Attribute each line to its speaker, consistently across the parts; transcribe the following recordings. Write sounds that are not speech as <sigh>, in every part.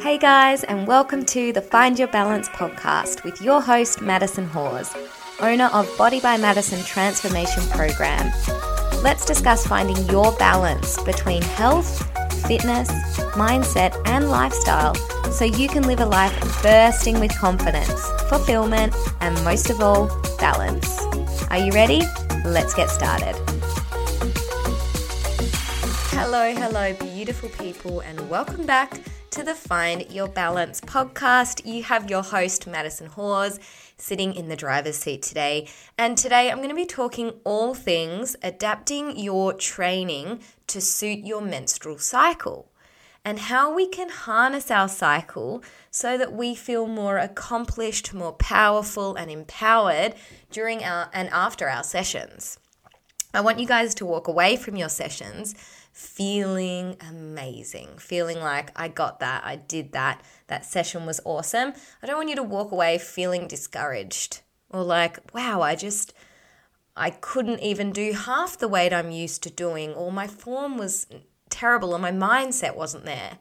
Speaker 1: Hey guys, and welcome to the Find Your Balance podcast with your host, Madison Hawes, owner of Body by Madison Transformation Program. Let's discuss finding your balance between health, fitness, mindset, and lifestyle so you can live a life bursting with confidence, fulfillment, and most of all, balance. Are you ready? Let's get started. Hello, hello, beautiful people, and welcome back to the Find Your Balance podcast. You have your host, Madison Hawes, sitting in the driver's seat today. And today I'm going to be talking all things adapting your training to suit your menstrual cycle and how we can harness our cycle so that we feel more accomplished, more powerful, and empowered during our and after our sessions. I want you guys to walk away from your sessions feeling amazing, feeling like I got that, I did that, that session was awesome. I don't want you to walk away feeling discouraged or like, wow, I just, I couldn't even do half the weight I'm used to doing, or my form was terrible, or my mindset wasn't there.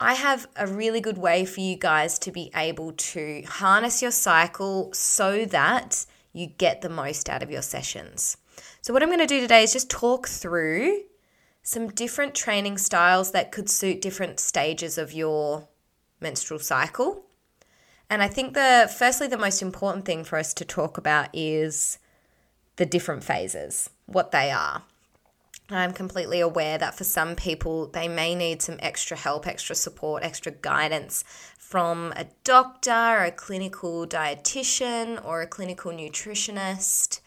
Speaker 1: I have a really good way for you guys to be able to harness your cycle so that you get the most out of your sessions. So, what I'm going to do today is just talk through some different training styles that could suit different stages of your menstrual cycle. And I think the firstly the most important thing for us to talk about is the different phases, what they are. I'm completely aware that for some people, they may need some extra help, extra support, extra guidance from a doctor, a clinical dietitian, or a clinical nutritionist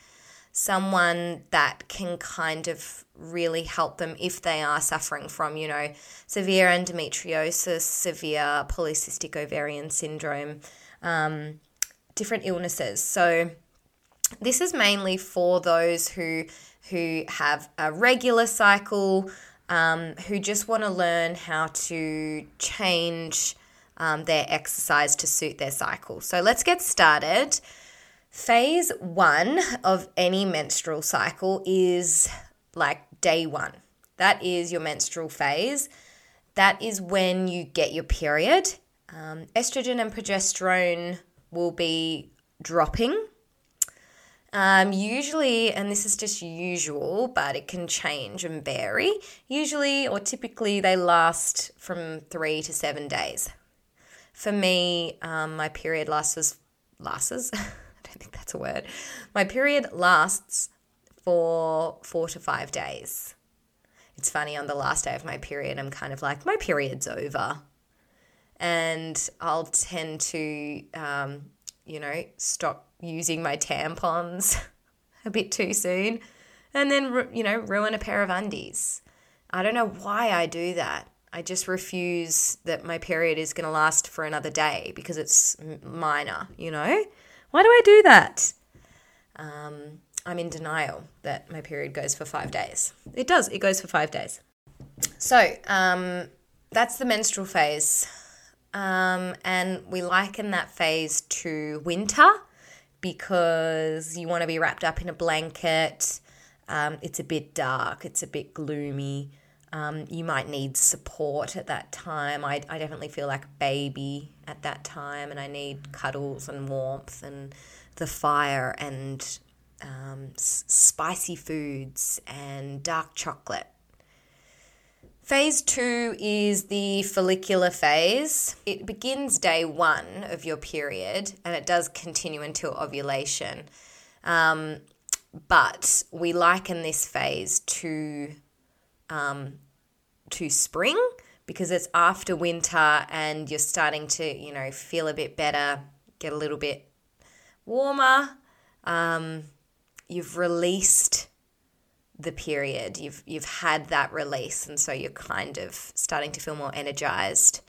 Speaker 1: someone that can kind of really help them if they are suffering from, you know, severe endometriosis, severe polycystic ovarian syndrome, um, different illnesses. So this is mainly for those who who have a regular cycle, um, who just want to learn how to change um, their exercise to suit their cycle. So let's get started. Phase one of any menstrual cycle is like day one. That is your menstrual phase. That is when you get your period. Um, estrogen and progesterone will be dropping. Um, usually, and this is just usual, but it can change and vary. Usually, or typically, they last from three to seven days. For me, um, my period lasts lasts <laughs> don't think that's a word. My period lasts for four to five days. It's funny, on the last day of my period, I'm kind of like, my period's over. And I'll tend to, um, you know, stop using my tampons <laughs> a bit too soon and then, you know, ruin a pair of undies. I don't know why I do that. I just refuse that my period is going to last for another day because it's minor, you know? Why do I do that? Um, I'm in denial that my period goes for five days. It does, it goes for five days. So, um, that's the menstrual phase. Um, and we liken that phase to winter because you want to be wrapped up in a blanket. Um, it's a bit dark, it's a bit gloomy. Um, you might need support at that time. I, I definitely feel like a baby at that time, and I need cuddles and warmth and the fire and um, s- spicy foods and dark chocolate. Phase two is the follicular phase. It begins day one of your period and it does continue until ovulation. Um, but we liken this phase to um, to spring because it's after winter and you're starting to, you know, feel a bit better, get a little bit warmer. Um, you've released the period. You've you've had that release, and so you're kind of starting to feel more energized.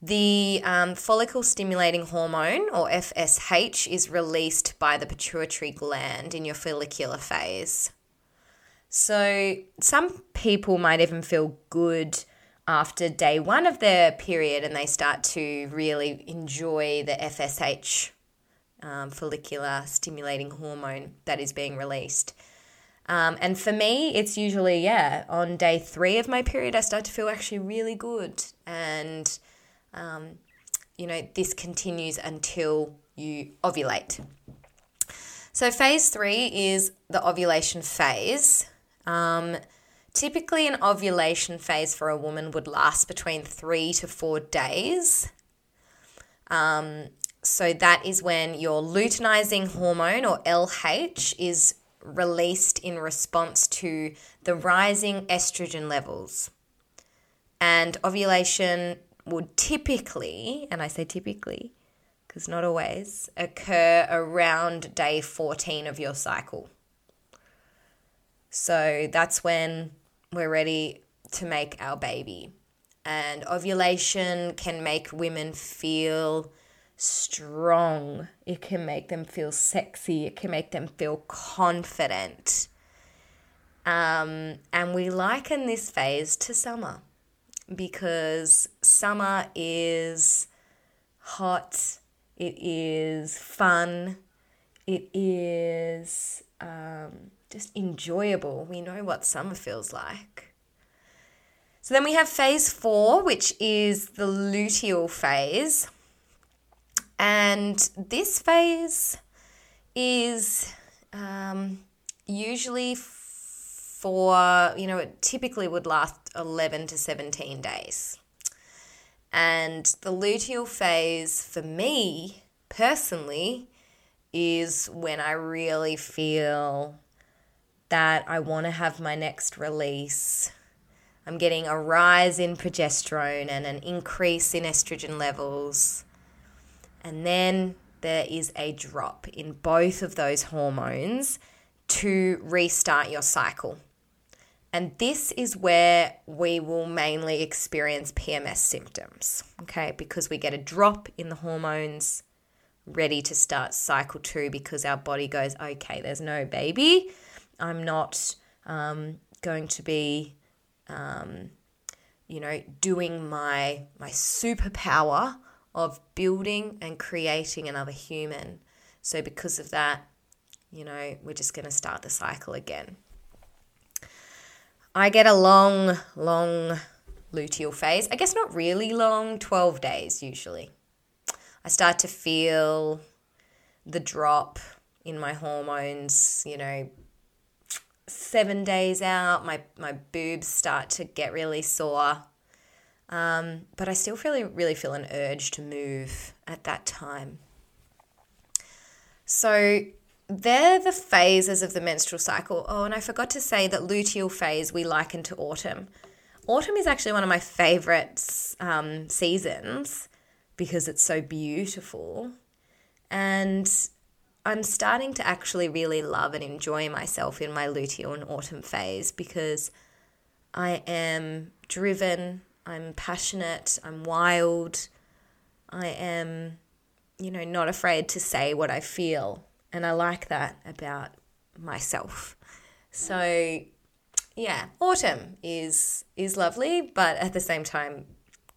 Speaker 1: The um, follicle stimulating hormone, or FSH, is released by the pituitary gland in your follicular phase. So, some people might even feel good after day one of their period and they start to really enjoy the FSH, um, follicular stimulating hormone, that is being released. Um, and for me, it's usually, yeah, on day three of my period, I start to feel actually really good. And, um, you know, this continues until you ovulate. So, phase three is the ovulation phase. Um, typically, an ovulation phase for a woman would last between three to four days. Um, so, that is when your luteinizing hormone or LH is released in response to the rising estrogen levels. And ovulation would typically, and I say typically, because not always, occur around day 14 of your cycle. So that's when we're ready to make our baby. And ovulation can make women feel strong. It can make them feel sexy. It can make them feel confident. Um, and we liken this phase to summer because summer is hot, it is fun, it is um, just enjoyable. We know what summer feels like. So then we have phase four, which is the luteal phase. And this phase is um, usually for, you know, it typically would last 11 to 17 days. And the luteal phase for me personally is when I really feel that I want to have my next release. I'm getting a rise in progesterone and an increase in estrogen levels. And then there is a drop in both of those hormones to restart your cycle. And this is where we will mainly experience PMS symptoms, okay? Because we get a drop in the hormones ready to start cycle two because our body goes, okay, there's no baby. I'm not um, going to be, um, you know, doing my my superpower of building and creating another human. So because of that, you know, we're just going to start the cycle again. I get a long, long luteal phase. I guess not really long, 12 days usually. I start to feel the drop in my hormones, you know, seven days out, my, my boobs start to get really sore. Um, but I still really, really feel an urge to move at that time. So they're the phases of the menstrual cycle. Oh, and I forgot to say that luteal phase we liken to autumn. Autumn is actually one of my favorite um, seasons because it's so beautiful. And I'm starting to actually really love and enjoy myself in my luteal and autumn phase because I am driven, I'm passionate, I'm wild, I am, you know, not afraid to say what I feel and I like that about myself. So yeah, autumn is is lovely, but at the same time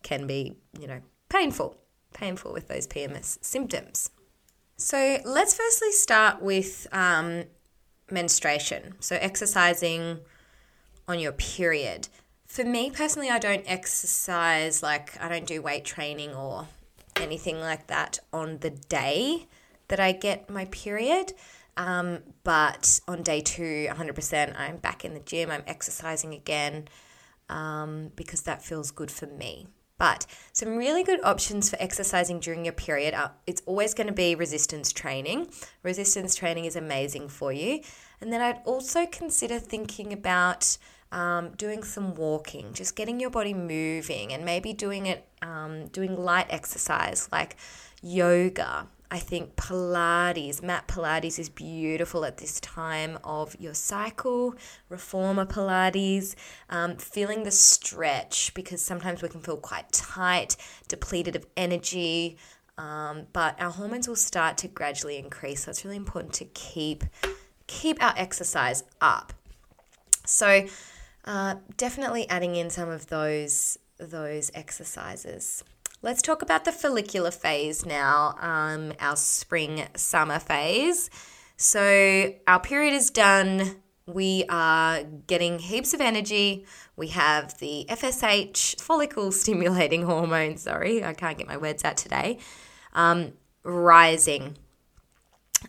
Speaker 1: can be, you know, painful, painful with those PMS symptoms. So let's firstly start with um, menstruation. So exercising on your period. For me personally, I don't exercise like I don't do weight training or anything like that on the day that I get my period. Um, but on day two, 100%, I'm back in the gym, I'm exercising again um, because that feels good for me. But some really good options for exercising during your period are it's always going to be resistance training. Resistance training is amazing for you. And then I'd also consider thinking about um, doing some walking, just getting your body moving and maybe doing it, um, doing light exercise like yoga I think Pilates, mat Pilates is beautiful at this time of your cycle. Reformer Pilates, um, feeling the stretch because sometimes we can feel quite tight, depleted of energy, um, but our hormones will start to gradually increase. So it's really important to keep keep our exercise up. So uh, definitely adding in some of those those exercises. Let's talk about the follicular phase now, um, our spring summer phase. So, our period is done we are getting heaps of energy. We have the FSH, follicle stimulating <laughs> hormone, sorry, I can't get my words out today, um, rising.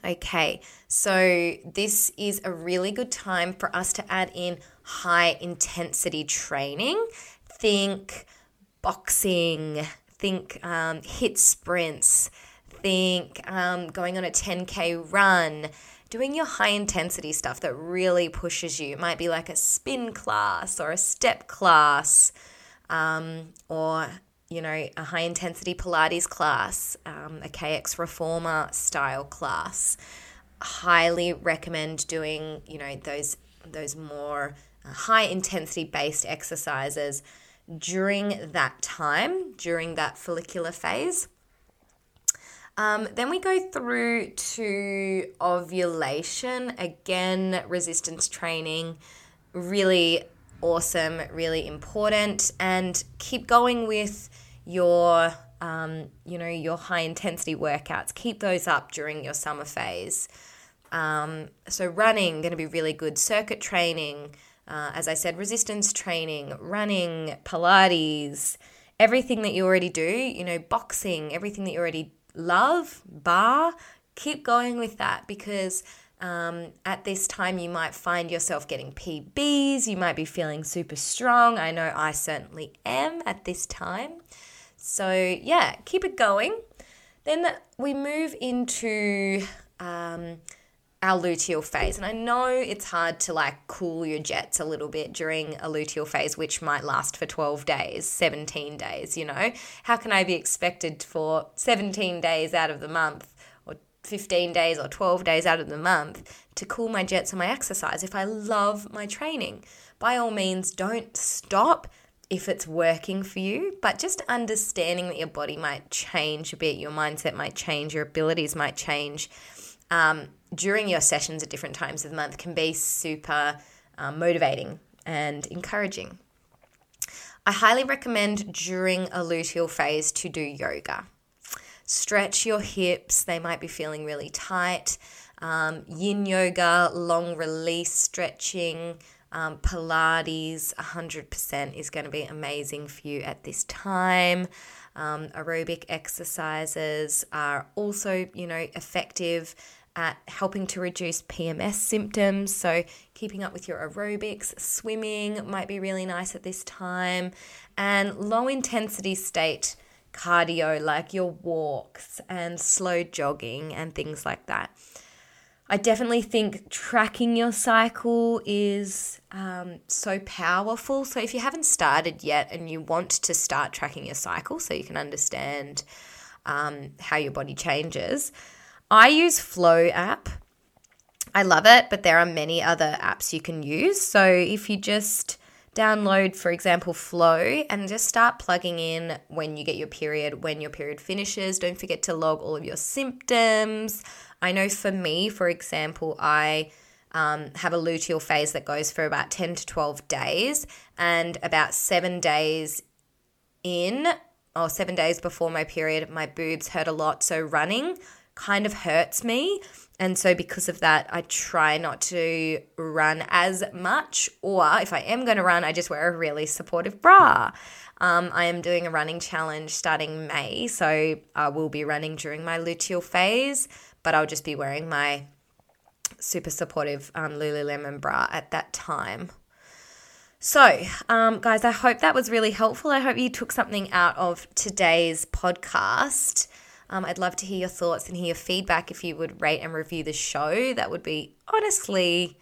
Speaker 1: Okay, so this is a really good time for us to add in high intensity training. Think boxing, think um, HIIT sprints, think um, going on a 10K run, doing your high intensity stuff that really pushes you. It might be like a spin class or a step class um, or, you know, a high intensity Pilates class, um, a KX reformer style class. Highly recommend doing, you know, those those more uh, high intensity based exercises during that time, during that follicular phase. Um, then we go through to ovulation. Again, resistance training, really awesome, really important. And keep going with your, um, you know, your high intensity workouts. Keep those up during your summer phase. Um, so running going to be really good. Circuit training, uh, as I said, resistance training, running, Pilates, everything that you already do. You know, boxing, everything that you already love, barre, keep going with that because um, at this time you might find yourself getting PBs, you might be feeling super strong. I know I certainly am at this time. So, yeah, keep it going. Then we move into um, our luteal phase. And I know it's hard to like cool your jets a little bit during a luteal phase, which might last for 12 days, 17 days, you know? How can I be expected for 17 days out of the month or 15 days or 12 days out of the month to cool my jets and my exercise if I love my training? By all means, don't stop if it's working for you, but just understanding that your body might change a bit, your mindset might change, your abilities might change. Um, during your sessions at different times of the month can be super um, motivating and encouraging. I highly recommend during a luteal phase to do yoga. Stretch your hips, they might be feeling really tight. Um, yin yoga, long release stretching, um, Pilates, 100% is going to be amazing for you at this time. Um, aerobic exercises are also, you know, effective at helping to reduce PMS symptoms. So, keeping up with your aerobics, swimming might be really nice at this time, and low intensity state cardio, like your walks and slow jogging and things like that. I definitely think tracking your cycle is um, so powerful. So, if you haven't started yet and you want to start tracking your cycle so you can understand um, how your body changes, I use Flo app. I love it, but there are many other apps you can use. So if you just download, for example, Flo and just start plugging in when you get your period, when your period finishes. Don't forget to log all of your symptoms. I know for me, for example, I um, have a luteal phase that goes for about 10 to 12 days, and about seven days in, or seven days before my period, my boobs hurt a lot. So running kind of hurts me. And so, because of that, I try not to run as much. Or if I am going to run, I just wear a really supportive bra. Um, I am doing a running challenge starting May. So, I will be running during my luteal phase, but I'll just be wearing my super supportive um, Lululemon bra at that time. So, um, guys, I hope that was really helpful. I hope you took something out of today's podcast. Um, I'd love to hear your thoughts and hear your feedback. If you would rate and review the show, that would be honestly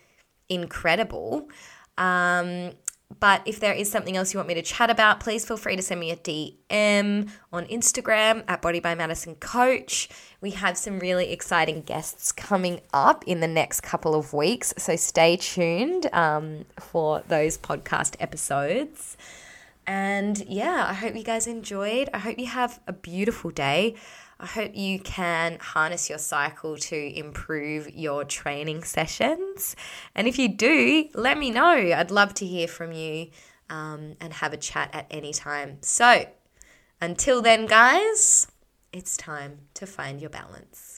Speaker 1: incredible. Um, but if there is something else you want me to chat about, please feel free to send me a DM on Instagram at Body by Madison Coach. We have some really exciting guests coming up in the next couple of weeks, so stay tuned um, for those podcast episodes. And yeah, I hope you guys enjoyed. I hope you have a beautiful day. I hope you can harness your cycle to improve your training sessions. And if you do, let me know. I'd love to hear from you um, and have a chat at any time. So, until then, guys, it's time to find your balance.